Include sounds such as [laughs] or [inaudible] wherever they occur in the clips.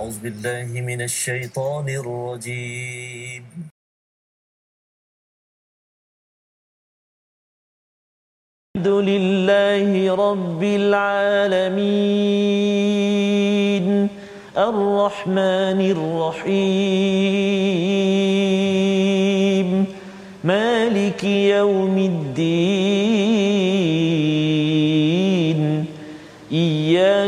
أعوذ بالله من الشيطان الرجيم. الحمد لله رب العالمين. الرحمن الرحيم. مالك يوم الدين.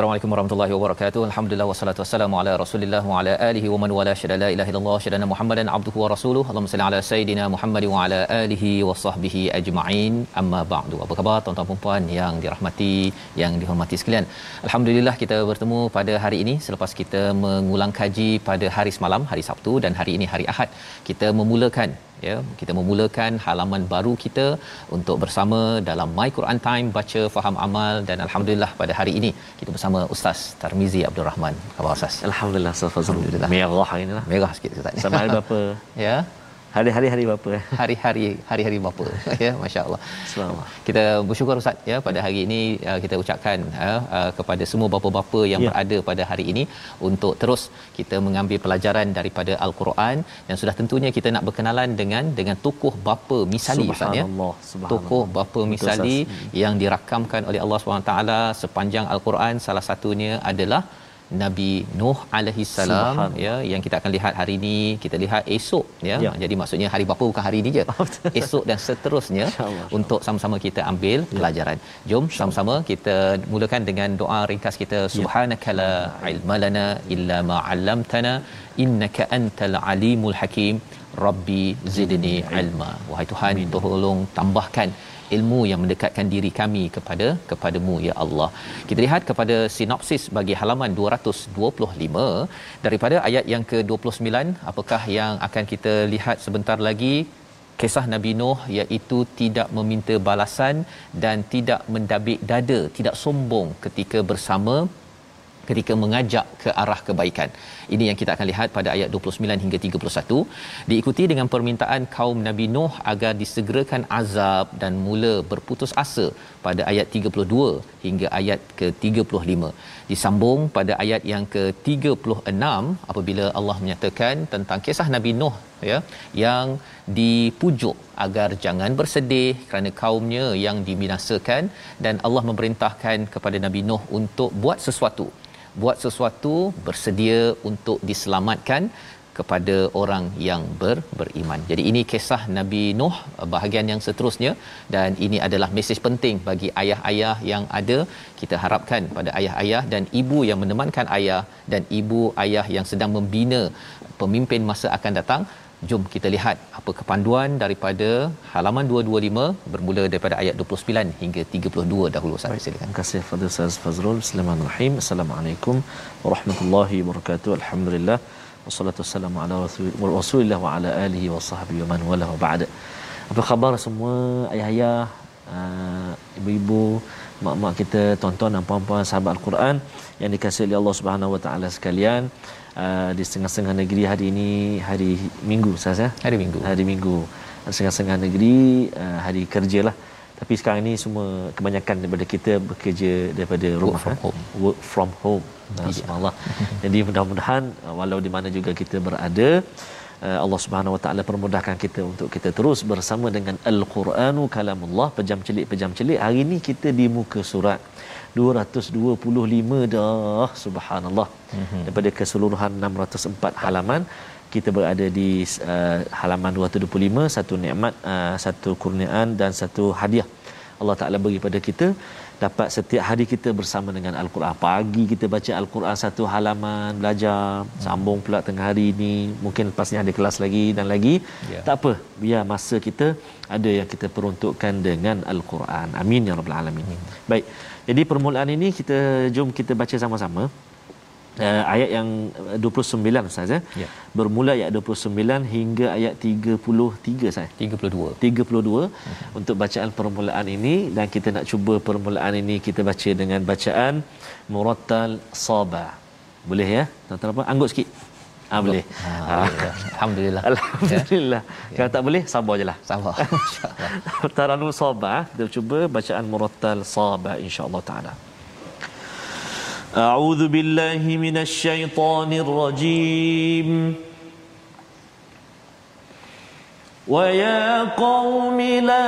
Assalamualaikum warahmatullahi wabarakatuh. Alhamdulillah wassalatu wassalamu ala Rasulillah wa ala alihi wa man wala syada la ilaha illallah syada Muhammadan abduhu wa rasuluh. Allahumma salli ala sayidina Muhammad wa ala alihi wa sahbihi ajma'in. Amma ba'du. Apa khabar tuan-tuan dan puan yang dirahmati, yang dihormati sekalian? Alhamdulillah kita bertemu pada hari ini selepas kita mengulang kaji pada hari semalam, hari Sabtu dan hari ini hari Ahad. Kita memulakan ya kita memulakan halaman baru kita untuk bersama dalam My Quran Time baca faham amal dan alhamdulillah pada hari ini kita bersama Ustaz Tarmizi Abdul Rahman. Khabar Ustaz? Alhamdulillah Ustaz Alhamdulillah. Merah hari ni lah. Merah sikit Ustaz. Sama hari berapa? ya. Hari-hari hari berapa eh? Hari-hari hari-hari bapa [laughs] ya masya-Allah. Selamat. Kita bersyukur Ustaz ya pada hari ini uh, kita ucapkan uh, uh, kepada semua bapa-bapa yang Ya. berada pada hari ini untuk terus kita mengambil pelajaran daripada al-Quran dan sudah tentunya kita nak berkenalan dengan dengan tokoh bapa misali Ustaz ya. Subhanallah. Tokoh bapa Betul, misali Ustaz. yang dirakamkan oleh Allah SWT sepanjang al-Quran salah satunya adalah Nabi Nuh alaihi salam ya yang kita akan lihat hari ini kita lihat esok ya. Ya. jadi maksudnya hari bapa bukan hari ini je. [laughs] Esok dan seterusnya InsyaAllah. untuk sama-sama kita ambil pelajaran. Jom sama-sama kita mulakan dengan doa ringkas kita. Subhanakala ilmalana illa ma 'allamtana innaka antal alimul hakim. Rabbi zidni ilma. Wahai tuhan tolong tambahkan ilmu yang mendekatkan diri kami kepada kepadamu ya Allah. Kita lihat kepada sinopsis bagi halaman 225 daripada ayat yang ke-29 apakah yang akan kita lihat sebentar lagi kisah Nabi Nuh iaitu tidak meminta balasan dan tidak mendabik dada, tidak sombong ketika bersama ketika mengajak ke arah kebaikan. Ini yang kita akan lihat pada ayat 29 hingga 31 diikuti dengan permintaan kaum Nabi Nuh agar disegerakan azab dan mula berputus asa pada ayat 32 hingga ayat ke-35. Disambung pada ayat yang ke-36 apabila Allah menyatakan tentang kisah Nabi Nuh ya yang dipujuk agar jangan bersedih kerana kaumnya yang dibinasakan dan Allah memerintahkan kepada Nabi Nuh untuk buat sesuatu buat sesuatu bersedia untuk diselamatkan kepada orang yang ber, beriman. Jadi ini kisah Nabi Nuh bahagian yang seterusnya dan ini adalah mesej penting bagi ayah-ayah yang ada. Kita harapkan pada ayah-ayah dan ibu yang menemankan ayah dan ibu ayah yang sedang membina pemimpin masa akan datang Jom kita lihat apa kepanduan daripada halaman 225 bermula daripada ayat 29 hingga 32 dahulu Ustaz silakan. Terima kasih Fadil Ustaz Fazrul. Bismillahirrahmanirrahim. Assalamualaikum warahmatullahi wabarakatuh. Alhamdulillah. Wassalatu wassalamu ala rasul- Rasulillah wa ala alihi wa sahbihi wa man wala wa ba'da. Apa khabar semua ayah-ayah, uh, ibu-ibu, mak-mak kita, tuan-tuan dan puan-puan sahabat Al-Quran yang dikasihi oleh Allah Subhanahu wa taala sekalian. Uh, di setengah-setengah negeri hari ini hari Minggu saja. Hari Minggu. Hari Minggu. Setengah-setengah negeri uh, hari kerja lah. Tapi sekarang ini semua kebanyakan daripada kita bekerja daripada rumah from eh. home. Work from home. Nah, subhanallah. Jadi mudah-mudahan uh, walau di mana juga kita berada Allah Subhanahu Wa Taala permudahkan kita untuk kita terus bersama dengan Al-Quranu kalamullah pejam celik pejam celik. Hari ini kita di muka surat 225 dah. Subhanallah. Mm-hmm. Daripada keseluruhan 604 halaman kita berada di uh, halaman 225 satu nikmat uh, satu kurniaan dan satu hadiah. Allah Taala beri pada kita dapat setiap hari kita bersama dengan al-Quran. Pagi kita baca al-Quran satu halaman belajar sambung pula tengah hari ini mungkin lepas ni ada kelas lagi dan lagi. Ya. tak apa biar masa kita ada yang kita peruntukkan dengan al-Quran. Amin ya rabbal alamin. Baik jadi permulaan ini kita jom kita baca sama-sama uh, ayat yang uh, 29 Ustaz ya. Ya. Bermula ayat 29 hingga ayat 33 saya. 32 32 untuk bacaan permulaan ini dan kita nak cuba permulaan ini kita baca dengan bacaan murattal saba. Boleh ya? Tuan-tuan apa? Anggut sikit. Ah boleh. ha, Ah. [laughs] ya. alhamdulillah Alhamdulillah. Kalau tak boleh sabar je lah. sabar insyaallah Taranum Saba kita cuba bacaan murattal Saba insyaallah taala. أعوذ بالله من الشيطان الرجيم ويا قوم لا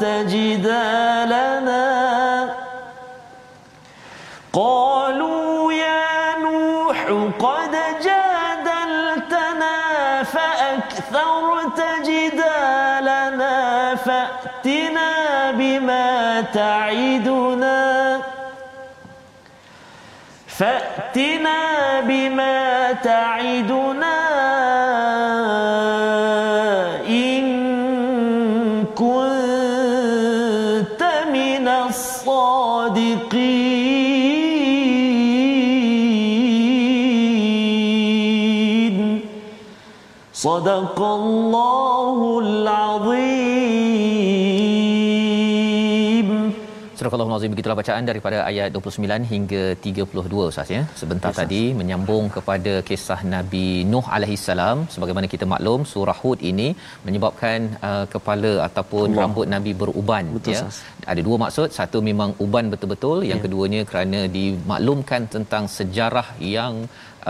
فأكثرت جدالنا قالوا يا نوح قد جادلتنا فأكثرت جدالنا فأتنا بما تعدنا. فأتنا بما تعدنا صدق الله العظيم Surah Al-Azim begitulah bacaan daripada ayat 29 hingga 32 Ustaz ya. Sebentar tadi menyambung kepada kisah Nabi Nuh alaihi salam sebagaimana kita maklum surah Hud ini menyebabkan uh, kepala ataupun Allah. rambut Nabi beruban Betul, ya. Ustaz. Ada dua maksud, satu memang uban betul-betul, yang Ya. keduanya kerana dimaklumkan tentang sejarah yang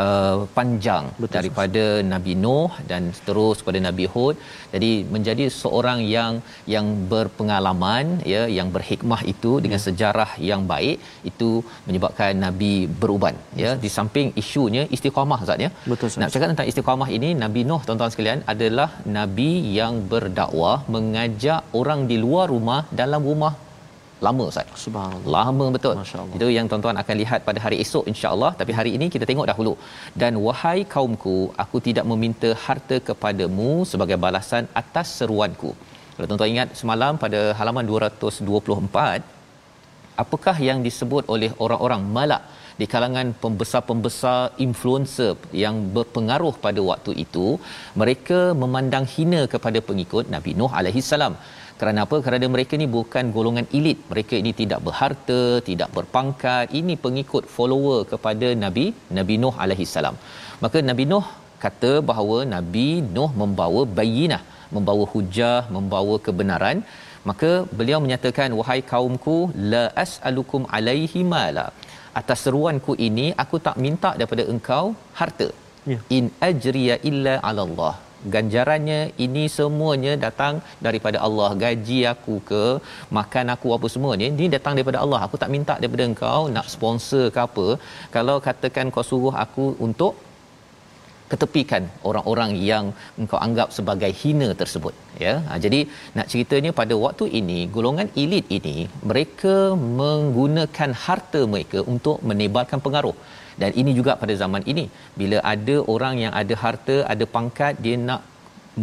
uh, panjang Betul, daripada Nabi Nuh dan terus kepada Nabi Hud. Jadi menjadi seorang yang yang berpengalaman ya yang berhikmah itu dengan sejarah yang baik itu menyebabkan Nabi beruban ya di samping isunya istiqamah Ustaz ya. Betul, Ustaz. Nak cakap tentang istiqamah ini Nabi Nuh tuan-tuan sekalian adalah nabi yang berdakwah mengajak orang di luar rumah dalam rumah lama Ustaz. Subhanallah. Lama betul. Itu yang tuan-tuan akan lihat pada hari esok insya-Allah. Tapi hari ini kita tengok dahulu. Dan wahai kaumku, aku tidak meminta harta kepadamu sebagai balasan atas seruanku. Kalau tuan-tuan ingat semalam pada halaman 224, apakah yang disebut oleh orang-orang malak di kalangan pembesar-pembesar influencer yang berpengaruh pada waktu itu mereka memandang hina kepada pengikut Nabi Nuh alaihi salam kerana apa? Kerana mereka ni bukan golongan elit. Mereka ini tidak berharta tidak berpangkat. Ini pengikut follower kepada Nabi Nabi Nuh alaihi salam. Maka Nabi Nuh kata bahawa Nabi Nuh membawa bayinah membawa hujah membawa kebenaran. Maka beliau menyatakan wahai kaumku la as'alukum alaihi mala. Atas seruanku ini aku tak minta daripada engkau harta. Ya. in ajriya illa 'ala Allah ganjarannya ini semuanya datang daripada Allah. Gaji aku ke makan aku apa semua ni ni datang daripada Allah. Aku tak minta daripada engkau nak sponsor ke apa. Kalau katakan kau suruh aku untuk ketepikan orang-orang yang engkau anggap sebagai hina tersebut ya. Ha, jadi nak ceritanya pada waktu ini golongan elit ini mereka menggunakan harta mereka untuk menebalkan pengaruh dan ini juga pada zaman ini bila ada orang yang ada harta ada pangkat dia nak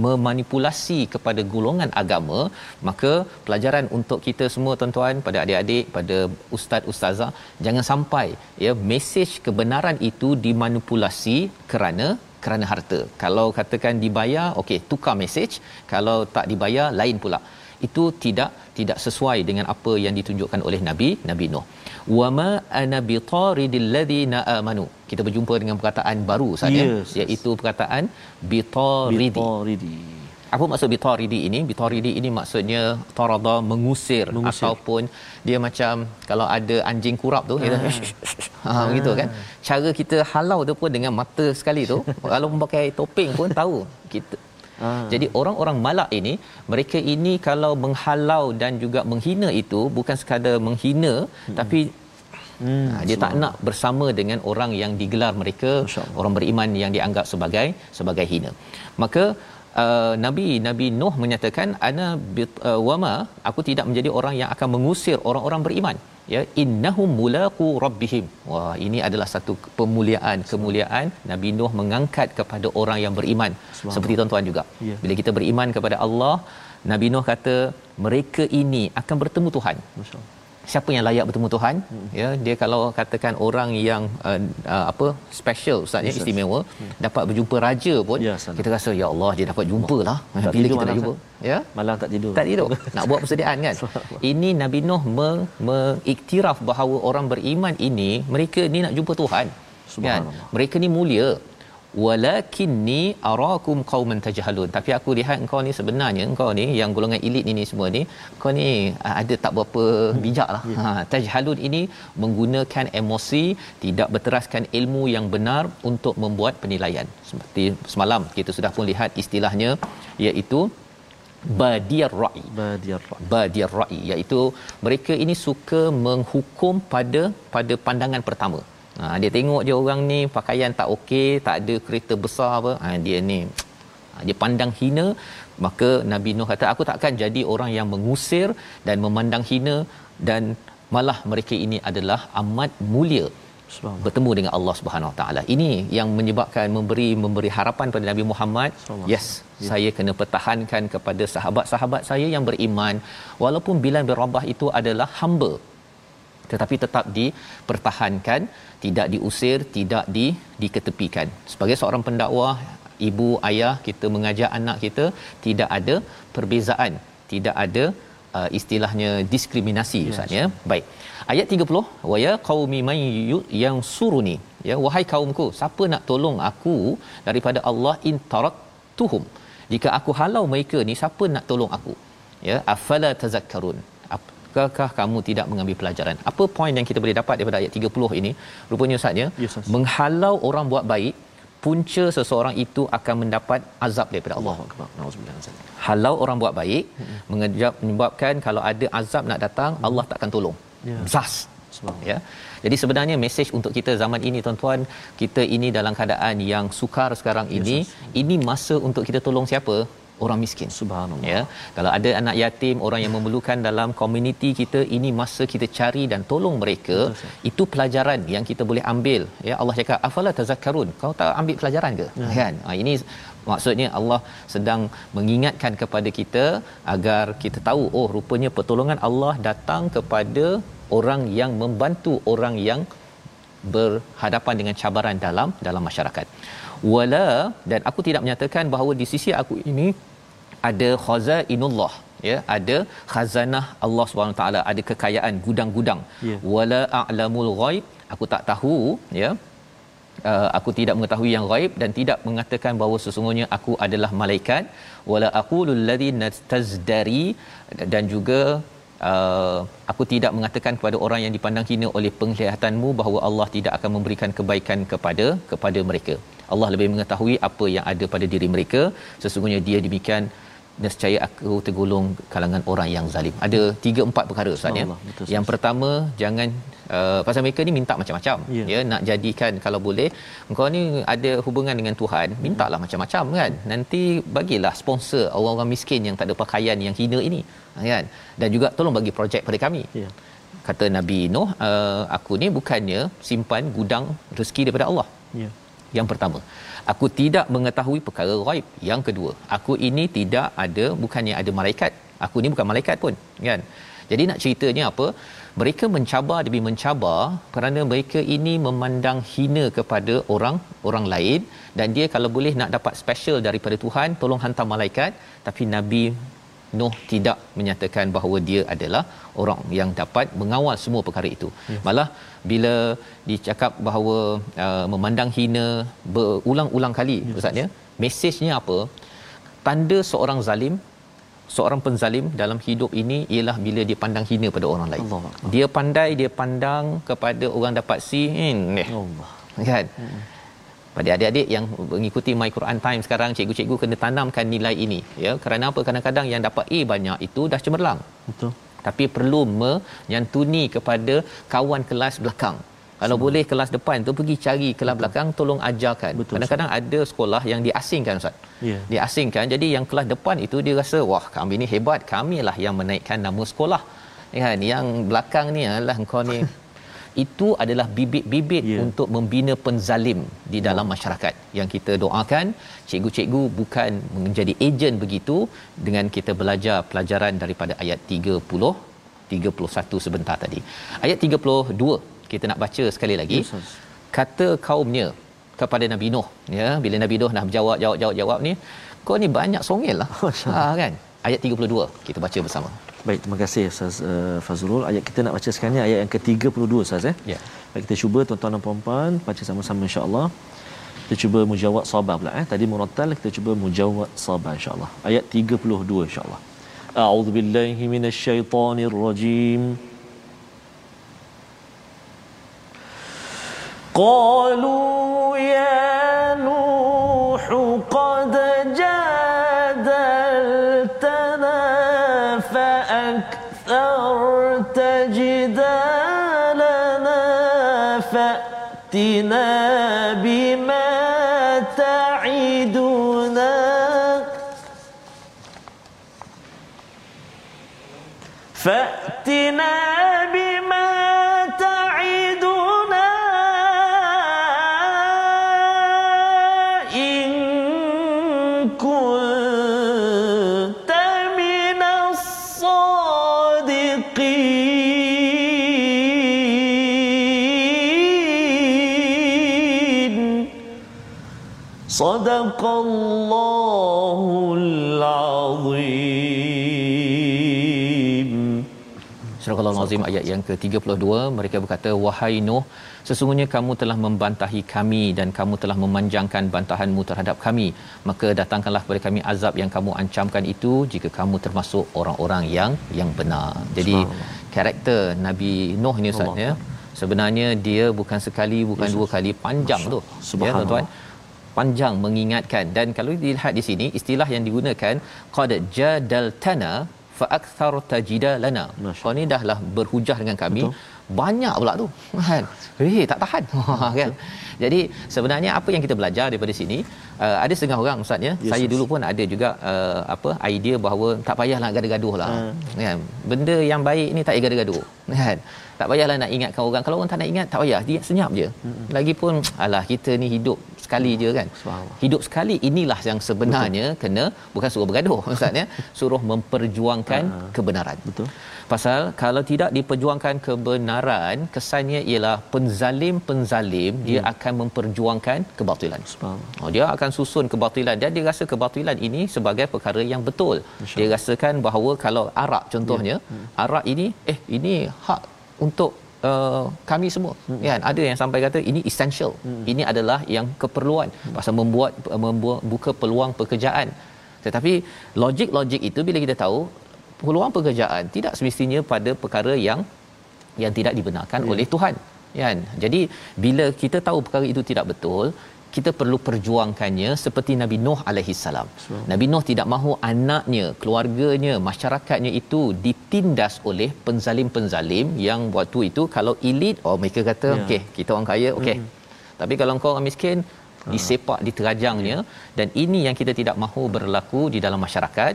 memanipulasi kepada golongan agama maka pelajaran untuk kita semua tuan-tuan pada adik-adik pada ustaz ustazah jangan sampai ya mesej kebenaran itu dimanipulasi kerana kerana harta. Kalau katakan dibayar okey tukar mesej. Kalau tak dibayar lain pula itu tidak tidak sesuai dengan apa yang ditunjukkan oleh nabi nabi nuh. Wama ana bitaridil ladina amanu. Kita berjumpa dengan perkataan baru saja Yes, yes. iaitu perkataan bitaridi. Bitaridi. apa maksud bitaridi ini? Bitaridi ini maksudnya tarada mengusir, Mengusir. ataupun dia macam kalau ada anjing kurap tu kita [laughs] ha begitu kan. Cara kita halau tu pun dengan mata sekali tu [laughs] kalau pakai topeng pun tahu kita Ah. jadi orang-orang malak ini mereka ini kalau menghalau dan juga menghina itu bukan sekadar menghina hmm. tapi Hmm, Ha, dia tak nak bersama dengan orang yang digelar mereka orang beriman yang dianggap sebagai sebagai hina. Maka uh, Nabi Nabi Nuh menyatakan ana bit- uh, wama aku tidak menjadi orang yang akan mengusir orang-orang beriman ya innahum mulaqu rabbihim. Wah ini adalah satu pemuliaan kemuliaan Nabi Nuh mengangkat kepada orang yang beriman seperti tuan-tuan juga. Ya. Bila kita beriman kepada Allah Nabi Nuh kata mereka ini akan bertemu Tuhan Masya-Allah. Siapa yang layak bertemu Tuhan? Hmm. ya dia kalau katakan orang yang uh, uh, apa special ustaz ya Yes, istimewa hmm. dapat berjumpa raja pun Ya, salam. kita rasa ya Allah dia dapat jumpalah Tak bila kita nak jumpa ya? Malam tak tidur. tak tidur. Nak buat persediaan kan? [laughs] Ini Nabi Nuh me- mengiktiraf bahawa orang beriman ini mereka ni nak jumpa Tuhan. Kan? Mereka ni mulia walakinni arakum qauman tajhalun. Tapi aku lihat engkau ni sebenarnya engkau ni yang golongan elit ini semua ni kau ni ah, ada tak berapa bijak lah. Ha, tajhalun ini menggunakan emosi tidak berteraskan ilmu yang benar untuk membuat penilaian. Seperti semalam kita sudah pun lihat istilahnya iaitu badiyar ra'i. Badiyar Ra. badiyar ra'i iaitu mereka ini suka menghukum pada pada pandangan pertama ha, dia tengok je orang ni pakaian tak okey tak ada kereta besar apa ha, dia ni ha, dia pandang hina maka Nabi Nuh kata aku tak akan jadi orang yang mengusir dan memandang hina dan malah mereka ini adalah amat mulia bertemu dengan Allah Subhanahu Wa Taala. Ini yang menyebabkan memberi memberi harapan pada Nabi Muhammad. Yes, ya. saya kena pertahankan kepada sahabat-sahabat saya yang beriman walaupun Bilal bin Rabah itu adalah hamba tetapi tetap dipertahankan, tidak diusir, tidak di diketepikan. Sebagai seorang pendakwah, ibu, ayah, kita mengajak anak kita tidak ada perbezaan, tidak ada uh, istilahnya diskriminasi Yes. ustaz ya. Baik. Ayat 30, wa ya qaumi may yang suruni. Ya, wahai kaumku, siapa nak tolong aku daripada Allah in tuhum. Jika aku halau mereka ni, siapa nak tolong aku? Ya, afala tazakkarun. Apakah kamu tidak mengambil pelajaran? Apa poin yang kita boleh dapat daripada ayat 30 ini? Rupanya ustaz ya Ya, Ustaz. menghalau orang buat baik punca seseorang itu akan mendapat azab daripada Allah. Halau orang buat baik mengejap menyebabkan kalau ada azab nak datang Allah takkan tolong. Ya. zas. Ya. Jadi sebenarnya mesej untuk kita zaman ini tuan-tuan kita ini dalam keadaan yang sukar sekarang ini ini masa untuk kita tolong siapa orang miskin Subhanallah. ya kalau ada anak yatim orang yang memerlukan dalam komuniti kita ini masa kita cari dan tolong mereka itu pelajaran yang kita boleh ambil ya Allah cakap afala tazakkarun kau tak ambil pelajaran ke ya. kan ha, ini maksudnya Allah sedang mengingatkan kepada kita agar kita tahu oh rupanya pertolongan Allah datang kepada orang yang membantu orang yang berhadapan dengan cabaran dalam dalam masyarakat. Wala dan aku tidak menyatakan bahawa di sisi aku ini ada khazainullah ya. Ada khazanah Allah SWT ada kekayaan gudang-gudang. Ya. wala a'lamul ghaib. Aku tak tahu ya. Uh, aku tidak mengetahui yang gaib dan tidak mengatakan bahawa sesungguhnya aku adalah malaikat. Wala aqulul ladzi nastazdari dan juga uh, aku tidak mengatakan kepada orang yang dipandang hina oleh penglihatanmu bahawa Allah tidak akan memberikan kebaikan kepada kepada mereka. Allah lebih mengetahui apa yang ada pada diri mereka. Sesungguhnya dia demikian nescaya aku tergolong kalangan orang yang zalim. Ada tiga empat perkara Ustaz ya. Yang pertama jangan uh, pasal mereka ni minta macam-macam Ya. ya nak jadikan kalau boleh engkau ni ada hubungan dengan Tuhan mintalah macam-macam kan nanti bagilah sponsor orang-orang miskin yang tak ada pakaian yang hina ini kan dan juga tolong bagi projek pada kami Ya. kata Nabi Nuh uh, aku ni bukannya simpan gudang rezeki daripada Allah Ya. yang pertama aku tidak mengetahui perkara ghaib. Yang kedua aku ini tidak ada bukannya ada malaikat. Aku ni bukan malaikat pun kan? Jadi nak ceritanya apa? Mereka mencabar demi mencabar kerana mereka ini memandang hina kepada orang orang lain. Dan dia kalau boleh nak dapat special daripada Tuhan tolong hantar malaikat. Tapi nabi Nuh tidak menyatakan bahawa dia adalah orang yang dapat mengawal semua perkara itu. Ya. Malah bila dicakap bahawa uh, memandang hina berulang-ulang kali ya. ustaz ya, mesejnya apa? Tanda seorang zalim seorang penzalim dalam hidup ini ialah bila dia pandang hina pada orang lain. Allah. Dia pandai dia pandang kepada orang dapat C eh, Allah. kan pada adik-adik yang mengikuti My Quran Time sekarang cikgu-cikgu kena tanamkan nilai ini ya kerana apa kadang-kadang yang dapat A banyak itu dah cemerlang Betul. Tapi perlu menyantuni kepada kawan kelas belakang. Kalau boleh kelas depan tu pergi cari kelas belakang tolong ajarkan. Betul, kadang-kadang ada sekolah yang diasingkan ustaz. Ya. diasingkan jadi yang kelas depan itu dia rasa wah kami ni hebat kamilah yang menaikkan nama sekolah. Ya kan yang belakang ni adalah engkau ni [laughs] itu adalah bibit-bibit Ya. yeah. untuk membina penzalim di dalam masyarakat. Yang kita doakan cikgu-cikgu bukan menjadi ejen begitu dengan kita belajar pelajaran daripada ayat 30 31 sebentar tadi. Ayat 32 kita nak baca sekali lagi. Ya, kata kaumnya kepada Nabi Nuh ya bila Nabi Nuh dah jawab jawab jawab jawab ni kau ni banyak songel lah. [laughs] Ha, kan? Ayat 32 kita baca bersama Baik, terima kasih Ustaz uh, Fazrul. Ayat kita nak baca sekarang ni ayat yang ke-32 Ustaz eh. Ya. Baik, kita cuba tuan-tuan dan puan-puan baca sama-sama insya-Allah. Kita cuba mujawab sabar pula eh. Tadi murattal kita cuba mujawab sabar insya-Allah. Ayat 32 insya-Allah. A'udzu billahi minasyaitonir rajim. قالوا يا نوح قد فأتنا بما تعدنا. فأتنا بما تعدنا. إن كنت صدق الله العظيم Surah Al-Azim ayat yang ke-32 mereka berkata wahai Nuh sesungguhnya kamu telah membantahi kami dan kamu telah memanjangkan bantahanmu terhadap kami maka datangkanlah kepada kami azab yang kamu ancamkan itu jika kamu termasuk orang-orang yang yang benar. Jadi karakter Nabi Nuh ni Ustaz Allah. ya. Sebenarnya dia bukan sekali bukan dua kali panjang tu. Ya Subhanallah. tuan-tuan. Panjang mengingatkan dan kalau dilihat di sini istilah yang digunakan qad jadaltana fa aktharta jidalana. Masya Kau ni dahlah berhujah dengan kami. Betul. Banyak pula tu. Kan? Eh tak tahan. [laughs] kan. Jadi sebenarnya apa yang kita belajar daripada sini uh, ada setengah orang ustaz ya. Yes, Saya yes. dulu pun ada juga uh, apa idea bahawa tak payahlah gaduh-gaduh lah. Hmm. Kan? Benda yang baik ni tak payah gaduh-gaduh. Kan? Tak payahlah nak ingatkan orang. Kalau orang tak nak ingat tak payah. Dia senyap je. Lagipun alah kita ni hidup sekali je kan. Subhanallah. Hidup sekali inilah yang sebenarnya Betul. kena bukan suruh bergaduh [laughs] ustaz ya. Suruh memperjuangkan kebenaran. Betul. Pasal kalau tidak diperjuangkan kebenaran, kesannya ialah penzalim-penzalim hmm. dia akan memperjuangkan kebatilan. Oh, dia akan susun kebatilan dan dia rasa kebatilan ini sebagai perkara yang betul. Dia rasakan bahawa kalau arak contohnya, ya. hmm. arak ini eh ini hak untuk uh, kami semua. Hmm. Kan ada yang sampai kata ini essential. Hmm. Ini adalah yang keperluan hmm. pasal membuat membuat buka peluang pekerjaan. Tetapi logik-logik itu bila kita tahu peluang pekerjaan tidak semestinya pada perkara yang yang tidak dibenarkan Ya. oleh Tuhan kan jadi bila kita tahu perkara itu tidak betul kita perlu perjuangkannya seperti Nabi Nuh alaihi salam. Nabi Nuh tidak mahu anaknya, keluarganya, masyarakatnya itu ditindas oleh penzalim-penzalim yang waktu itu kalau elit oh mereka kata Ya. okey kita orang kaya okey. Hmm. Tapi kalau engkau orang miskin disepak diterajangnya dan ini yang kita tidak mahu berlaku di dalam masyarakat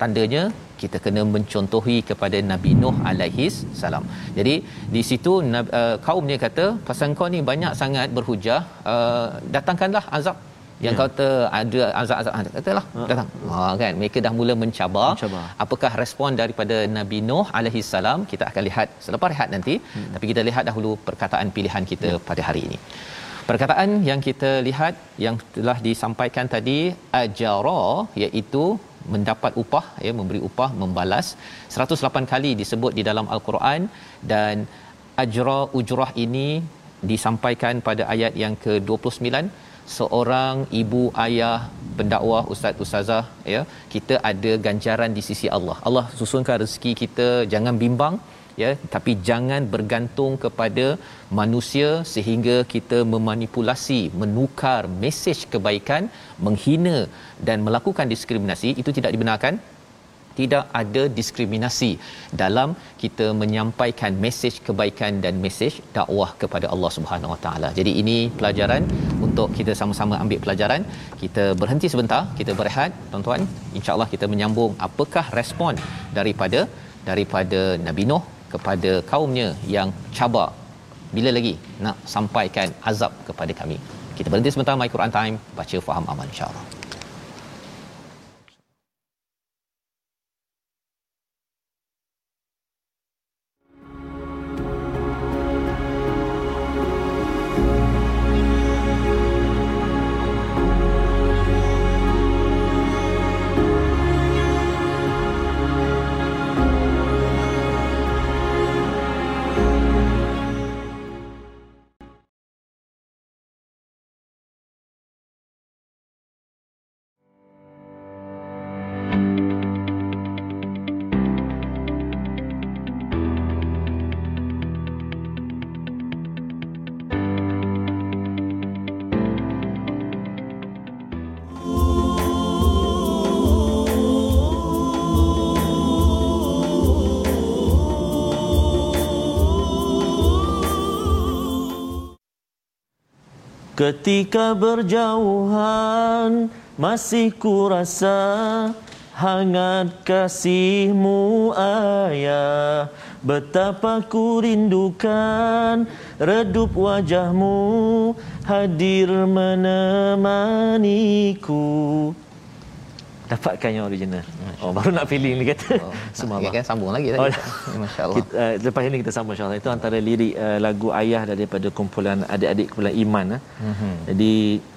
tandanya kita kena mencontohi kepada Nabi Nuh alaihi salam. Jadi di situ uh, kaumnya kata pasal kau ni banyak sangat berhujah uh, datangkanlah azab yang Ya. kata ada azab-azab ah, katalah datang. Ha kan mereka dah mula mencabar. Mencabar. Apakah respon daripada Nabi Nuh alaihi salam kita akan lihat selepas rehat nanti hmm. tapi kita lihat dahulu perkataan pilihan kita ya. pada hari ini. Perkataan yang kita lihat yang telah disampaikan tadi ajara iaitu mendapat upah ya memberi upah membalas. 108 kali disebut di dalam al-Quran dan ajra ujrah ini disampaikan pada ayat yang ke-29. Seorang ibu ayah pendakwah ustaz ustazah ya kita ada ganjaran di sisi Allah. Allah susunkan rezeki kita jangan bimbang ya tapi jangan bergantung kepada manusia sehingga kita memanipulasi menukar mesej kebaikan menghina dan melakukan diskriminasi itu tidak dibenarkan tidak ada diskriminasi dalam kita menyampaikan mesej kebaikan dan mesej dakwah kepada Allah Subhanahu Wa Taala. Jadi ini pelajaran untuk kita sama-sama ambil pelajaran. Kita berhenti sebentar, kita berehat tuan-tuan. Insya-Allah kita menyambung apakah respon daripada daripada Nabi Nuh kepada kaumnya yang cabar bila lagi nak sampaikan azab kepada kami. Kita berhenti sebentar My Quran Time baca faham amal insya-Allah. Ketika berjauhan masih ku rasa hangat kasihmu ayah. Betapa ku rindukan redup wajahmu hadir menemaniku Dapatkan yang original. Oh, baru nak feeling ni kata. Oh, [laughs] Subhanallah. kan sambung lagi Oh, tadi. Masya-Allah. Uh, lepas ini kita sambung insyaAllah Itu antara lirik uh, lagu ayah daripada kumpulan adik-adik kumpulan Iman uh. Mhm. mm-hmm. Jadi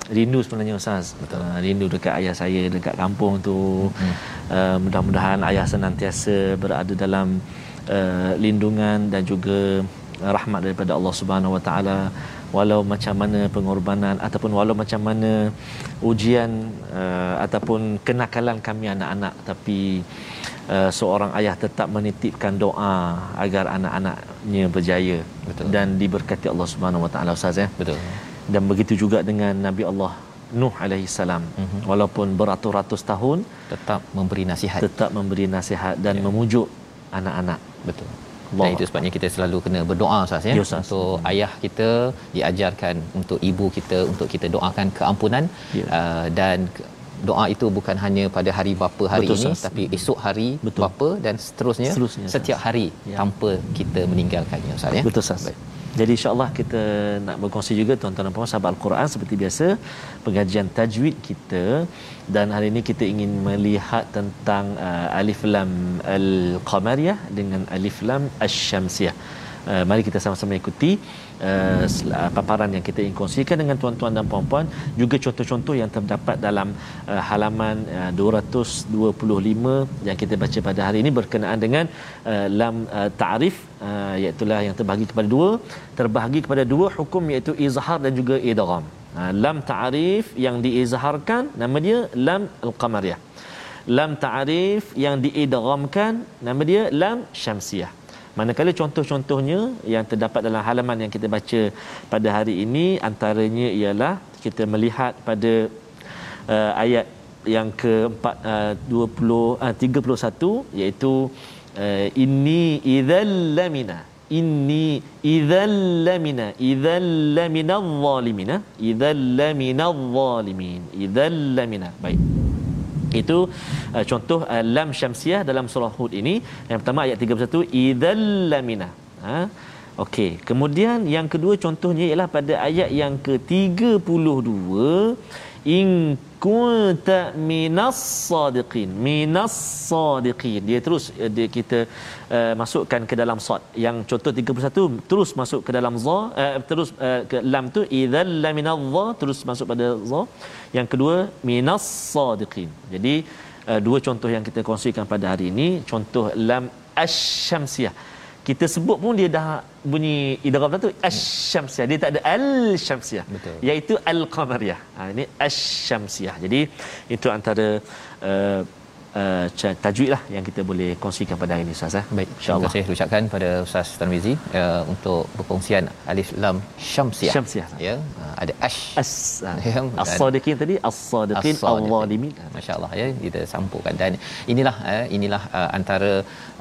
rindu sebenarnya Ustaz Betul. Uh, Rindu dekat ayah saya dekat kampung tu mm-hmm. uh, Mudah-mudahan ayah senantiasa berada dalam uh, lindungan dan juga rahmat daripada Allah Subhanahu Wa Taala walau macam mana pengorbanan ataupun walau macam mana ujian uh, ataupun kenakalan kami anak-anak tapi uh, seorang ayah tetap menitipkan doa agar anak-anaknya berjaya Betul. dan diberkati Allah Subhanahu Wa Taala Ustaz ya. betul Dan begitu juga dengan Nabi Allah Nuh alaihi salam. Mhm. Walaupun beratus-ratus tahun tetap memberi nasihat tetap memberi nasihat dan Ya. memujuk anak-anak. betul Allah. dan itu sebabnya kita selalu kena berdoa Ustaz ya Ya, Ustaz. untuk ayah kita diajarkan untuk ibu kita untuk kita doakan keampunan Ya. uh, dan ke- doa itu bukan hanya pada hari bapa hari Betul, ini Ustaz. tapi esok hari Betul. bapa dan seterusnya, Seterusnya, setiap hari Ya. tanpa kita meninggalkannya Ustaz ya Betul Ustaz. Jadi insya-Allah kita nak berkongsi juga tuan-tuan dan puan sahabat Al-Quran seperti biasa pengajian tajwid kita dan hari ini kita ingin melihat tentang uh, alif lam al-qamariyah dengan alif lam asy-syamsiyah. Uh, mari kita sama-sama ikuti uh, paparan yang kita ingin kongsikan dengan tuan-tuan dan puan-puan. Juga contoh-contoh yang terdapat dalam uh, halaman uh, 225 yang kita baca pada hari ini berkenaan dengan uh, lam uh, ta'rif uh, iaitu yang terbahagi kepada dua terbahagi kepada dua hukum iaitu izhar dan juga idgham. Uh, lam ta'rif yang diizharkan nama dia lam al-qamariyah. Lam ta'rif yang diidghamkan nama dia lam syamsiyah Manakala contoh-contohnya yang terdapat dalam halaman yang kita baca pada hari ini antaranya ialah kita melihat pada uh, ayat yang ke-4 uh, 20 uh, 31 iaitu uh, inni idzal lamina inni idzal lamina idzal lamina zalimina idzal lamina zalimin idzal lamina. Baik itu uh, contoh uh, lam syamsiah dalam surah hud ini yang pertama ayat 31 idzal lamina. Ha? Okey. Kemudian yang kedua contohnya ialah pada ayat yang ke-32 in kunta minas sadiqin minas sadiqin. Dia terus uh, dia kita uh, masukkan ke dalam sad. Yang contoh 31 terus masuk ke dalam za uh, terus uh, ke lam tu idzal laminadh za terus masuk pada za. Yang kedua minas sadiqin. Jadi uh, dua contoh yang kita kongsikan pada hari ini. Contoh lam asy-syamsiyah kita sebut pun dia dah bunyi idgham tu asy-syamsiyah dia tak ada al-syamsiyah iaitu al-qamariyah ha, ini asy-syamsiyah jadi itu antara uh, uh, tajwid lah yang kita boleh kongsikan pada hari ini Ustaz eh? Baik, terima insyaallah. kasih ucapkan pada Ustaz Tarmizi uh, untuk perkongsian alif lam syamsiah. Syamsiah. Ya, uh, ada ash. as [laughs] Ya, dan- as-sadiqin tadi as-sadiqin As-Sadiqin. al-zalimin Masya-Allah ya kita sambungkan dan inilah eh, inilah uh, antara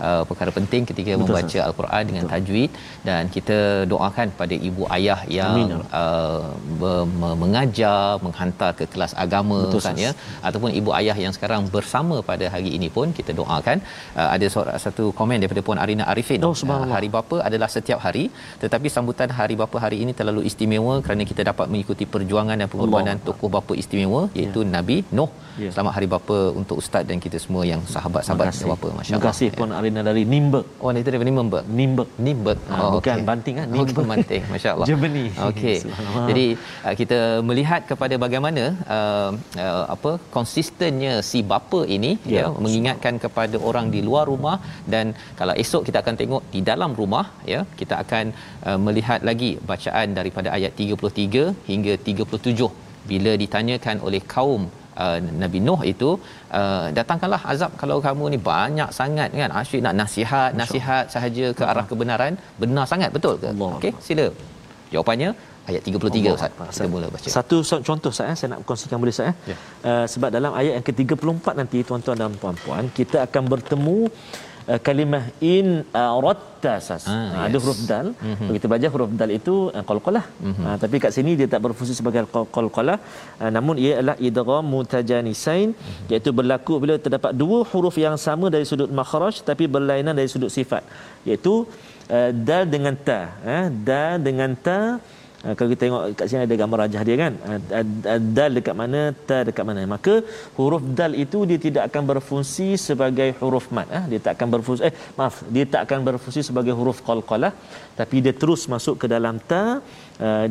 uh, perkara penting ketika Betul, membaca al-Quran dengan tajwid. Dan kita doakan pada ibu ayah yang Amin, uh, be- mengajar menghantar ke kelas agama Betul, kan ya. Ataupun ibu ayah yang sekarang bersama pada hari ini pun kita doakan uh, ada seorang satu komen daripada puan Arina Arifin Oh. Uh, hari bapa adalah setiap hari tetapi sambutan hari bapa hari ini terlalu istimewa kerana kita dapat mengikuti perjuangan dan pengorbanan Allah. tokoh bapa istimewa iaitu Nabi Nuh Ya. selamat hari bapa untuk ustaz dan kita semua yang sahabat-sahabat Terima kasih. bapa Terima masya-Allah kasih Puan Arina dari Nimberg. oh itu daripada Nimberg Nimberg. Nimberg Ah, bukan Banting, ah. oh, Nimberg. bukan Banting masya-Allah [laughs] okey jadi uh, kita melihat kepada bagaimana uh, uh, apa konsistennya si bapa ini Ya. ya. mengingatkan kepada orang di luar rumah dan kalau esok kita akan tengok di dalam rumah ya kita akan uh, melihat lagi bacaan daripada ayat 33 hingga 37 bila ditanyakan oleh kaum uh, Nabi Nuh itu uh, datangkanlah azab kalau kamu ni banyak sangat kan? Asyik nak nasihat nasihat sahaja ke arah kebenaran? Benar sangat betul ke? Okey sila. Jawapannya ayat 33 Allah Ustaz Akbar. kita mula baca Satu contoh saya saya nak kongsikan boleh saya. Ya. Uh, sebab dalam ayat yang ke-34 nanti tuan-tuan dan puan-puan kita akan bertemu uh, kalimah in aratta sas. Ah, Ah, yes. Ada huruf dal. Mm-hmm. Kita belajar huruf dal itu uh, qalqalah. Mm-hmm. Uh, tapi kat sini dia tak berfungsi sebagai qal- qalqalah. Uh, namun ia adalah idgham mutajanisain mm-hmm. iaitu berlaku bila terdapat dua huruf yang sama dari sudut makhraj tapi berlainan dari sudut sifat. Iaitu uh, dal dengan ta, eh dal dengan ta Uh, kalau kita tengok kat sini ada gambar rajah dia kan? Uh, uh, dal dekat mana ta dekat mana. Maka huruf dal itu dia tidak akan berfungsi sebagai huruf ah dia tak akan berfungsi eh maaf dia tak akan berfungsi sebagai huruf qalqalah. Tapi dia terus masuk ke dalam ta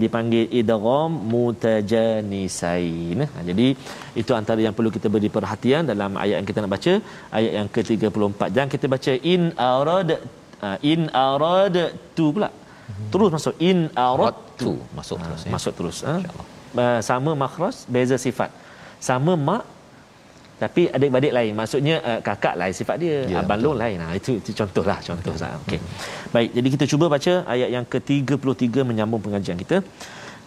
dipanggil idgham mutajanisain. Jadi itu antara yang perlu kita beri perhatian dalam ayat yang kita nak baca. Ayat yang ke-34 jangan kita baca in arad in arad tu pula terus masuk in arad tu masuk terus ya. masuk terus ha? InsyaAllah. Uh, sama makhraj beza sifat sama mak tapi adik-adik lain maksudnya uh, kakak lain sifat dia Ya, yeah, abang long lain nah itu itu contohlah contoh Ustaz okey baik jadi kita cuba baca ayat yang ke-33 menyambung pengajian kita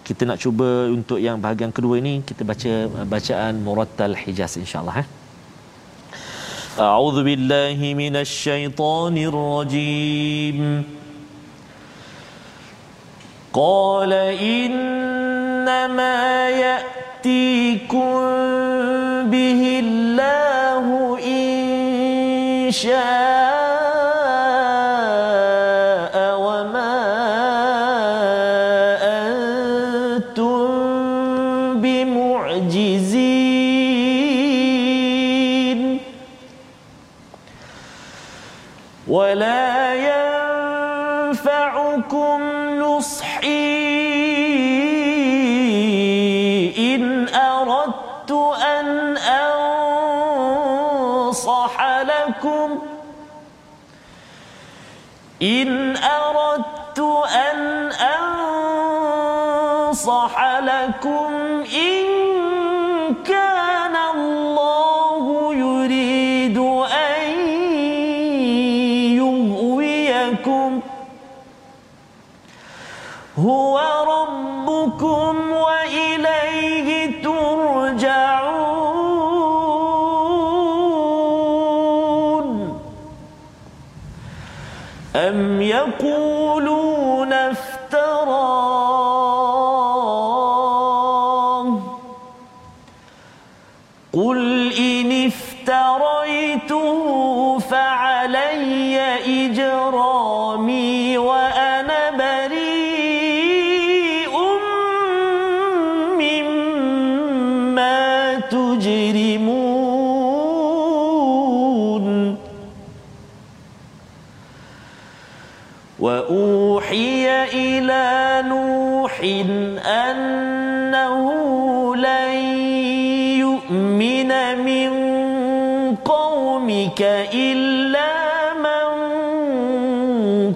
kita nak cuba untuk yang bahagian kedua ini kita baca uh, bacaan murattal hijaz insyaallah eh أعوذ بالله من الشيطان الرجيم قال إنما يأتيكم به الله إن شاء إن أردت أن أنصح لكم أنه لن يؤمن من قومك إلا من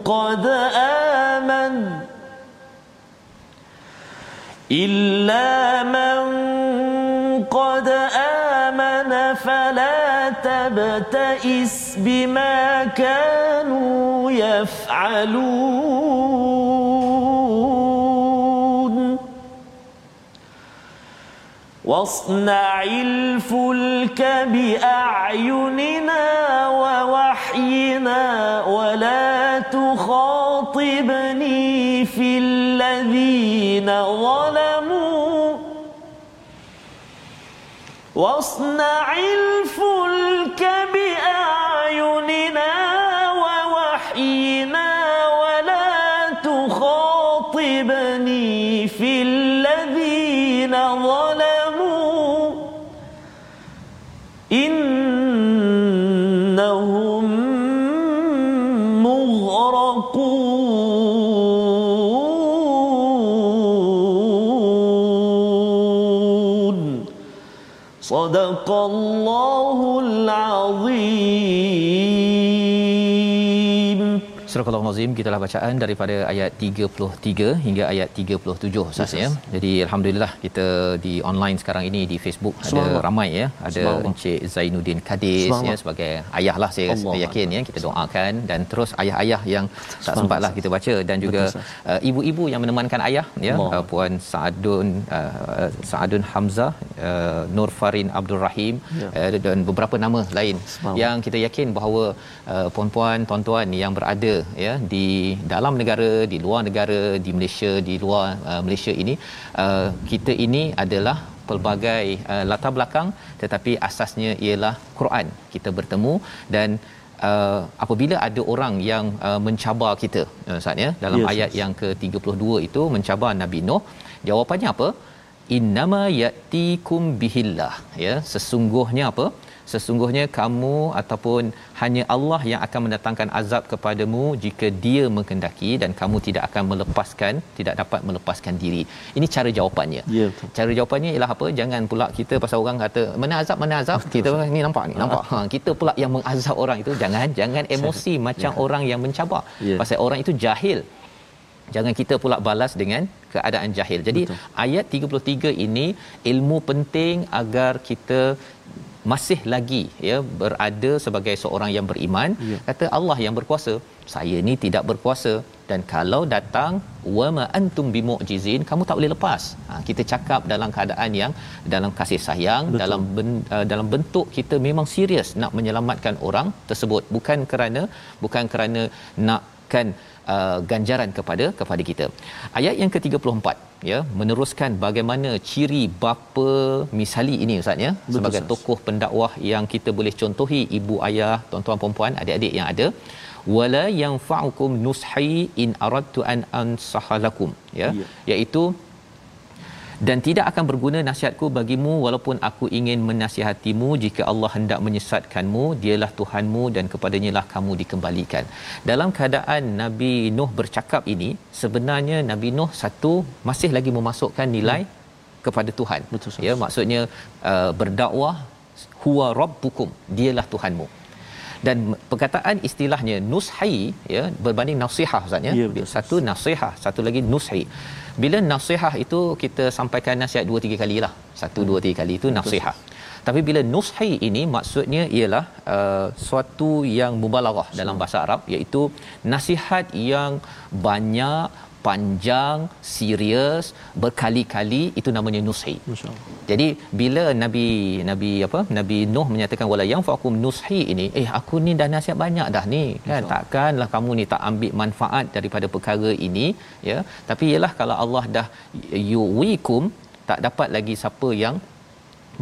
قد آمن إلا من قد آمن فلا تبتئس بما كانوا يفعلون واصنع الفلك بأعيننا ووحينا ولا تخاطبني في الذين ظلموا. واصنع الفلك صدق الله Surah Al-Azim kita telah bacaan daripada ayat 33 hingga ayat 37 Ustaz ya. Jadi alhamdulillah kita di online sekarang ini di Facebook ada ramai ya. Ada Encik Zainuddin Kadis ya sebagai ayah lah saya, saya yakin ya. Kita doakan dan terus ayah-ayah yang tak sempatlah kita baca dan juga uh, ibu-ibu yang menemankan ayah ya. Uh, puan Saadun uh, Saadun Hamzah uh, Nur Farin Abdul Rahim Ya. uh, dan beberapa nama lain yang kita yakin bahawa uh, puan-puan tuan-tuan yang berada ya di dalam negara di luar negara di Malaysia di luar uh, Malaysia ini uh, kita ini adalah pelbagai uh, latar belakang tetapi asasnya ialah Quran kita bertemu dan Uh, apabila ada orang yang uh, mencabar kita uh, Ustaz ya dalam Yes, ayat yang ke-32 itu mencabar Nabi Nuh jawapannya apa? Innama yatikum bihillah ya sesungguhnya apa sesungguhnya kamu ataupun hanya Allah yang akan mendatangkan azab kepadamu jika dia menghendaki dan kamu tidak akan melepaskan tidak dapat melepaskan diri. Ini cara jawapannya. Ya, betul. cara jawapannya ialah apa? Jangan pula kita pasal orang kata mana azab mana azab? Kita ni nampak ni nampak. Ha kita pula yang mengazab orang itu jangan jangan emosi macam orang yang mencabar. Ya. pasal orang itu jahil. Jangan kita pula balas dengan keadaan jahil. Jadi Betul. ayat 33 ini ilmu penting agar kita masih lagi ya berada sebagai seorang yang beriman ya. kata Allah yang berkuasa saya ni tidak berkuasa dan kalau datang wa ma antum bimu'jizin kamu tak boleh lepas ha, kita cakap dalam keadaan yang dalam kasih sayang Betul. dalam ben, uh, dalam bentuk kita memang serius nak menyelamatkan orang tersebut bukan kerana bukan kerana nakkan uh, ganjaran kepada kepada kita. Ayat yang ke-34 ya meneruskan bagaimana ciri bapa misali ini ustaz ya Betul, sebagai sas. tokoh pendakwah yang kita boleh contohi ibu ayah tuan-tuan puan-puan adik-adik yang ada wala yanfa'ukum nushi in aradtu an ansahalakum ya, ya. iaitu dan tidak akan berguna nasihatku bagimu walaupun aku ingin menasihatimu. Jika Allah hendak menyesatkanmu dialah Tuhanmu dan kepadanya lah kamu dikembalikan. Dalam keadaan Nabi Nuh bercakap ini sebenarnya Nabi Nuh satu masih lagi memasukkan nilai hmm. kepada Tuhan. Betul ya maksudnya uh, berdakwah huwa rabbukum dialah Tuhanmu. Dan perkataan istilahnya nushi ya berbanding nasihat ustaz ya, ya satu nasihat satu lagi nushi bila nasihat itu kita sampaikan nasihat 2 3 kali lah. 1 2 3 kali itu nasihat. Tapi bila nushi ini maksudnya ialah uh, suatu yang mubalaghah dalam bahasa Arab iaitu nasihat yang banyak panjang, serius, berkali-kali itu namanya nushi. Jadi bila Nabi Nabi apa? Nabi Nuh menyatakan wala yang faqum nushi ini, eh aku ni dah nasihat banyak dah ni. Kan takkanlah kamu ni tak ambil manfaat daripada perkara ini, ya. Tapi ialah kalau Allah dah yuwikum tak dapat lagi siapa yang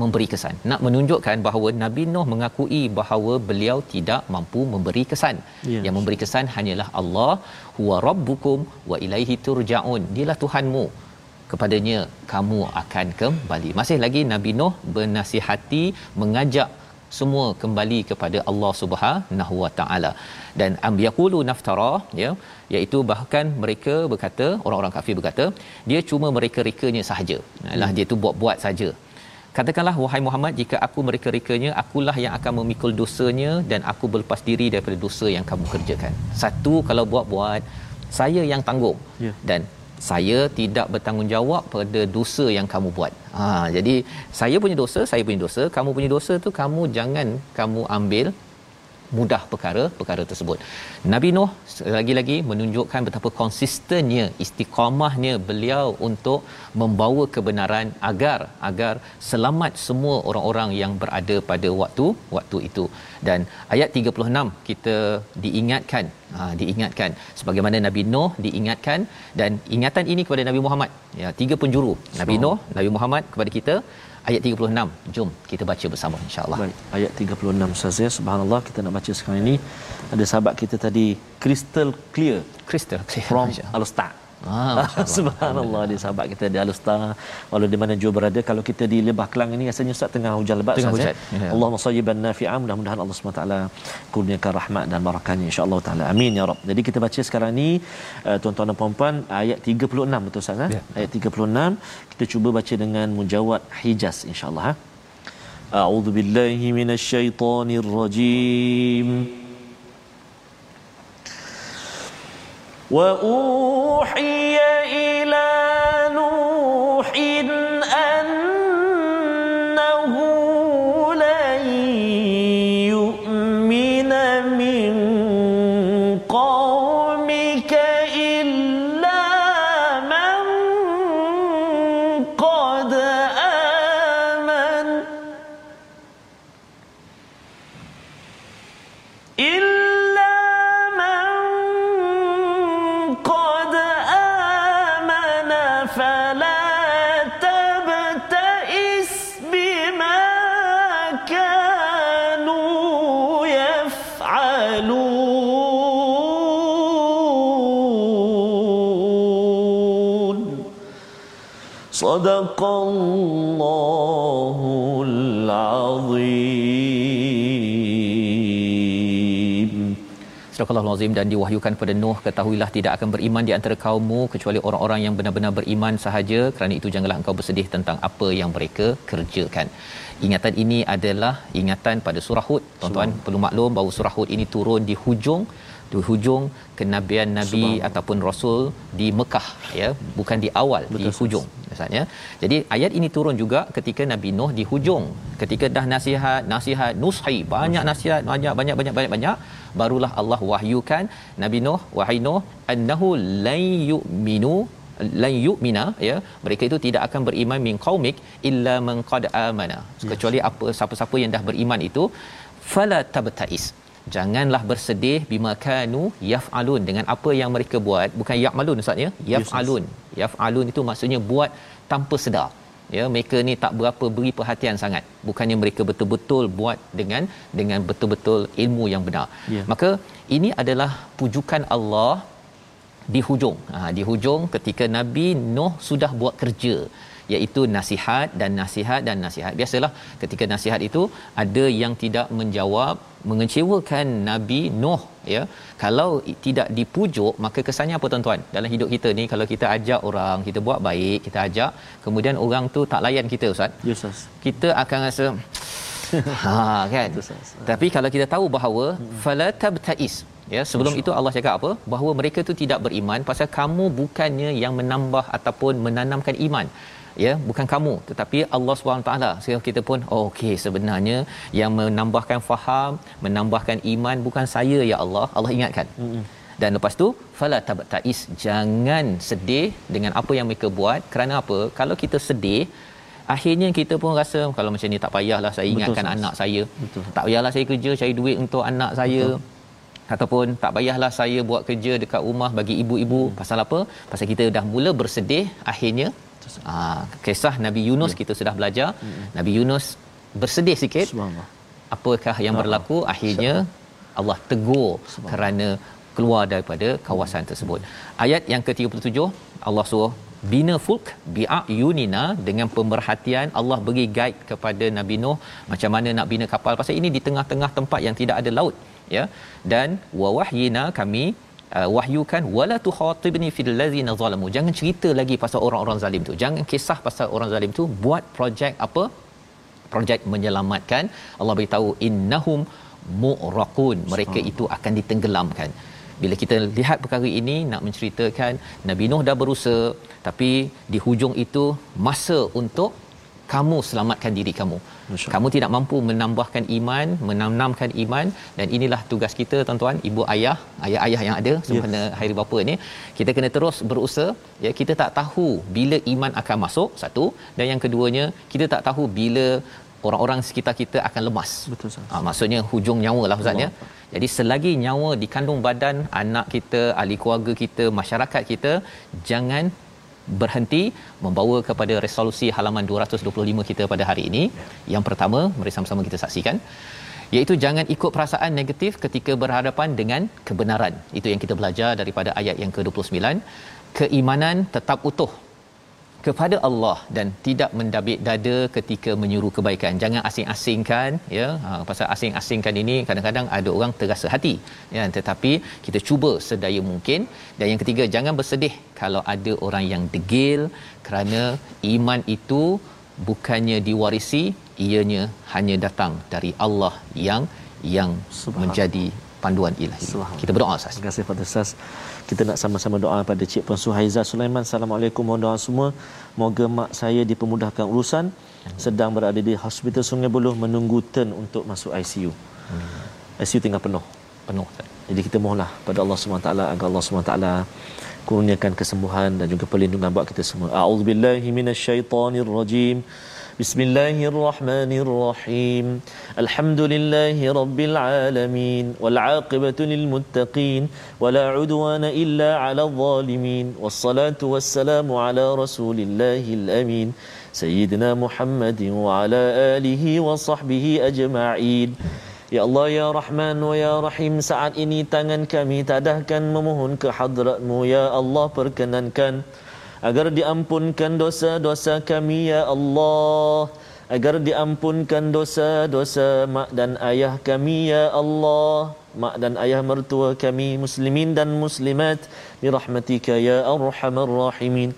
memberi kesan nak menunjukkan bahawa Nabi Nuh mengakui bahawa beliau tidak mampu memberi kesan yes. yang memberi kesan hanyalah Allah huwa rabbukum wa ilaihi turjaun dialah Tuhanmu kepadanya kamu akan kembali masih lagi Nabi Nuh bernasihati mengajak semua kembali kepada Allah Subhanahu Wa Taala dan am yaqulu naftara ya iaitu bahkan mereka berkata orang-orang kafir berkata dia cuma mereka-rekanya sahaja. Nah hmm. dia tu buat-buat saja. Katakanlah wahai Muhammad jika aku mereka-rekanya akulah yang akan memikul dosanya dan aku berlepas diri daripada dosa yang kamu kerjakan. Satu kalau buat-buat saya yang tanggung. Ya. Dan saya tidak bertanggungjawab pada dosa yang kamu buat. Ha jadi saya punya dosa, saya punya dosa, kamu punya dosa tu kamu jangan kamu ambil mudah perkara perkara tersebut. Nabi Nuh lagi-lagi menunjukkan betapa konsistennya istiqamahnya beliau untuk membawa kebenaran agar agar selamat semua orang-orang yang berada pada waktu waktu itu. Dan ayat 36 kita diingatkan ha, diingatkan sebagaimana Nabi Nuh diingatkan dan ingatan ini kepada Nabi Muhammad ya tiga penjuru Nabi Nuh Nabi Muhammad kepada kita ayat 36 jom kita baca bersama insyaallah. Baik ayat 36 Ustaz ya. Subhanallah kita nak baca sekarang ini. Ada sahabat kita tadi crystal clear. Crystal clear from al-ustaz Ah, [laughs] Subhanallah dia sahabat kita di Alustar walau di mana jua berada kalau kita di Lebah Kelang ini rasanya Ustaz tengah hujan lebat tengah hujan. Ya. ya. Allahumma sayyiban nafi'an mudah-mudahan Allah SWT kurniakan rahmat dan barakahnya insya-Allah taala amin ya rab. Jadi kita baca sekarang ni uh, tuan-tuan dan puan-puan ayat 36 betul Ustaz eh? ya. ayat 36 kita cuba baca dengan mujawad Hijaz insya-Allah ha. A'udzu billahi rajim. وأوحي إلي الله العظيم Surah Al-Azim dan diwahyukan kepada Nuh ketahuilah tidak akan beriman di antara kaummu kecuali orang-orang yang benar-benar beriman sahaja kerana itu janganlah engkau bersedih tentang apa yang mereka kerjakan. Ingatan ini adalah ingatan pada surah Hud. Tuan-tuan perlu maklum bahawa surah Hud ini turun di hujung di hujung kenabian nabi ataupun rasul di Mekah ya bukan di awal Betul, di hujung maksudnya jadi ayat ini turun juga ketika nabi Nuh di hujung. Ketika dah nasihat nasihat nushi banyak nasihat banyak banyak banyak banyak banyak barulah Allah wahyukan nabi Nuh wahai Nuh annahu lan yu'minu lan yu'mina ya. Mereka itu tidak akan beriman min qaumik illa man qad amana. Kecuali apa siapa-siapa yang dah beriman itu fala tabtais janganlah bersedih bima kanu yafalun dengan apa yang mereka buat. Bukan ya'malun ustaz ya? Yafalun. Yafalun itu maksudnya buat tanpa sedar. Ya mereka ni tak berapa beri perhatian sangat. Bukannya mereka betul-betul buat dengan dengan betul-betul ilmu yang benar. Yeah. maka ini adalah pujukan Allah di hujung. Ha, di hujung ketika Nabi Nuh sudah buat kerja iaitu nasihat dan nasihat dan nasihat. Biasalah ketika nasihat itu ada yang tidak menjawab mengecewakan Nabi Nuh ya. Kalau tidak dipujuk maka kesannya apa tuan-tuan? Dalam hidup kita ni kalau kita ajak orang kita buat baik kita ajak kemudian orang tu tak layan kita ustaz. Yes yes. kita akan rasa [laughs] ha kan? Tapi kalau kita tahu bahawa hmm. fala tabtais ya sebelum itu Allah cakap apa? Bahawa mereka tu tidak beriman pasal kamu bukannya yang menambah ataupun menanamkan iman ya bukan kamu tetapi Allah SWT sehingga kita pun oh, okey sebenarnya yang menambahkan faham menambahkan iman bukan saya ya Allah. Allah ingatkan. Mm-hmm. dan lepas tu fala tabtais jangan sedih dengan apa yang mereka buat. Kerana apa? Kalau kita sedih akhirnya kita pun rasa kalau macam ni tak payahlah saya ingatkan Betul, anak saya. Betul. tak payahlah saya kerja cari duit untuk anak saya. Betul. Ataupun tak payahlah saya buat kerja dekat rumah bagi ibu-ibu. Hmm. pasal apa? Pasal kita dah mula bersedih akhirnya ah kisah Nabi Yunus ya. kita sudah belajar. Hmm. Nabi Yunus bersedih sikit. Apakah yang berlaku? Akhirnya Allah tegur kerana keluar daripada kawasan tersebut. Ayat yang ke-37 Allah suruh bina fulk bi'a yunina dengan pemerhatian Allah bagi guide kepada Nabi Nuh macam mana nak bina kapal. Pasal ini di tengah-tengah tempat yang tidak ada laut ya. Dan wa wahyina kami uh, wahyukan wala tukhatibni fil ladzina zalamu. Jangan cerita lagi pasal orang-orang zalim tu. Jangan kisah pasal orang zalim tu. Buat projek apa? Projek menyelamatkan. Allah beritahu innahum mu'raqun mereka itu akan ditenggelamkan. Bila kita lihat perkara ini nak menceritakan Nabi Nuh dah berusaha tapi di hujung itu masa untuk kamu selamatkan diri kamu. Kamu tidak mampu menambahkan iman, menanamkan iman dan inilah tugas kita tuan-tuan, ibu ayah, ayah-ayah yang ada sempena yes. hari bapa ni, kita kena terus berusaha. Ya, kita tak tahu bila iman akan masuk satu dan yang keduanya, kita tak tahu bila orang-orang sekitar kita akan lemas. Betul ha, maksudnya hujung nyawa lah ustaz ya. Jadi selagi nyawa di kandung badan anak kita, ahli keluarga kita, masyarakat kita, jangan berhenti membawa kepada resolusi halaman 225 kita pada hari ini. Yang pertama, mari sama-sama kita saksikan iaitu jangan ikut perasaan negatif ketika berhadapan dengan kebenaran. Itu yang kita belajar daripada ayat yang ke-29. Keimanan tetap utuh kepada Allah dan tidak mendabik dada ketika menyuruh kebaikan. Jangan asing-asingkan ya. Ha pasal asing-asingkan ini kadang-kadang ada orang terasa hati ya tetapi kita cuba sedaya mungkin dan yang ketiga jangan bersedih kalau ada orang yang degil kerana iman itu bukannya diwarisi ianya hanya datang dari Allah yang yang menjadi panduan ilahi. Kita berdoa Ustaz. Terima kasih Ustaz. Kita nak sama-sama doa pada Cik Puan Suhaiza Sulaiman. Assalamualaikum mohon doa semua. Moga mak saya dipermudahkan urusan sedang berada di Hospital Sungai Buloh menunggu turn untuk masuk ICU. Hmm. ICU tinggal penuh. Penuh. Jadi kita mohonlah pada Allah SWT agar Allah SWT kurniakan kesembuhan dan juga perlindungan buat kita semua. A'udzubillahi minasyaitonirrajim. rajim. بسم الله الرحمن الرحيم الحمد لله رب العالمين والعاقبه للمتقين ولا عدوان الا على الظالمين والصلاه والسلام على رسول الله الامين سيدنا محمد وعلى اله وصحبه اجمعين Ya Allah ya Rahman wa ya Rahim saat ini tangan kami tadahkan memohon kehadratmu ya Allah perkenankan agar diampunkan dosa-dosa kami ya Allah. Agar diampunkan dosa-dosa mak dan ayah kami ya Allah. Mak dan ayah mertua kami muslimin dan muslimat bi rahmatika ya arhamar rahimin.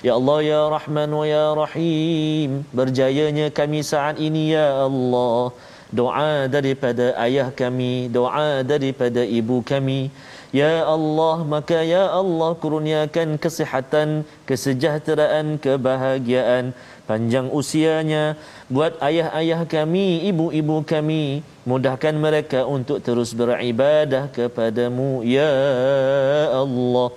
Ya Allah ya Rahman wa ya Rahim berjayanya kami saat ini ya Allah. Doa daripada ayah kami doa daripada ibu kami Ya Allah maka ya Allah kurniakan kesihatan kesejahteraan kebahagiaan. Panjang usianya buat ayah-ayah kami ibu-ibu kami mudahkan mereka untuk terus beribadah kepadamu. Ya Allah.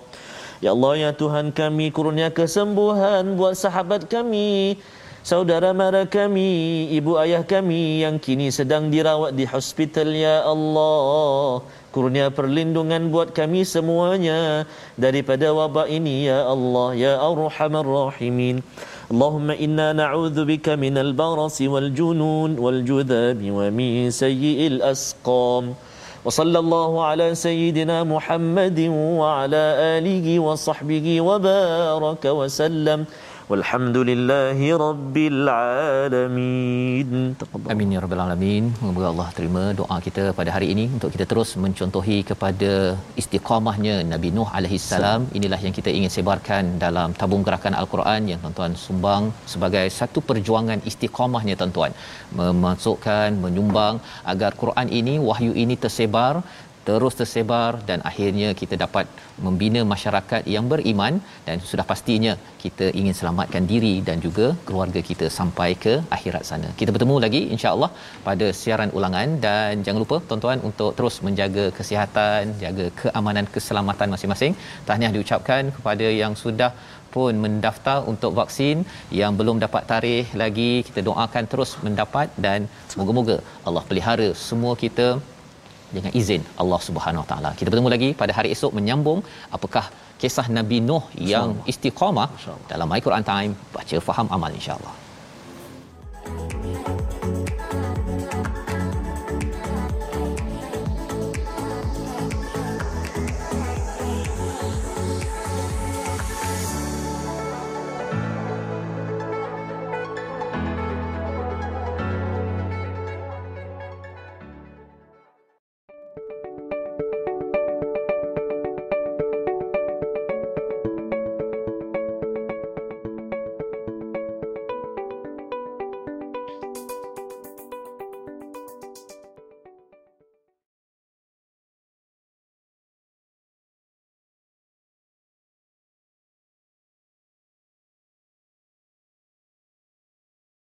Ya Allah ya Tuhan kami kurnia kesembuhan buat sahabat kami saudara mara kami, ibu ayah kami yang kini sedang dirawat di hospital. Ya Allah Kurnia perlindungan buat kami semuanya daripada wabak ini ya Allah ya Arhamar Rahimin. Allahumma inna na'udzu bika minal barasi wal junun wal judhab wa min sayyi'il asqam. وصلى الله على سيدنا محمد وعلى اله وصحبه وبارك وسلم والحمد لله رب Amin ya rabbal alamin. Semoga Allah terima doa kita pada hari ini untuk kita terus mencontohi kepada istiqamahnya Nabi Nuh alaihi salam. Inilah yang kita ingin sebarkan dalam tabung gerakan Al-Quran yang tuan-tuan sumbang sebagai satu perjuangan istiqamahnya tuan-tuan. Memasukkan, menyumbang agar Quran ini, wahyu ini tersebar terus tersebar dan akhirnya kita dapat membina masyarakat yang beriman dan sudah pastinya kita ingin selamatkan diri dan juga keluarga kita sampai ke akhirat sana. Kita bertemu lagi insya-Allah pada siaran ulangan dan jangan lupa tuan-tuan untuk terus menjaga kesihatan, jaga keamanan keselamatan masing-masing. Tahniah diucapkan kepada yang sudah pun mendaftar untuk vaksin yang belum dapat tarikh lagi kita doakan terus mendapat dan semoga-moga Allah pelihara semua kita dengan izin Allah Subhanahu taala. Kita bertemu lagi pada hari esok menyambung apakah kisah Nabi Nuh yang istiqamah dalam My Quran Time baca faham amal insya Allah.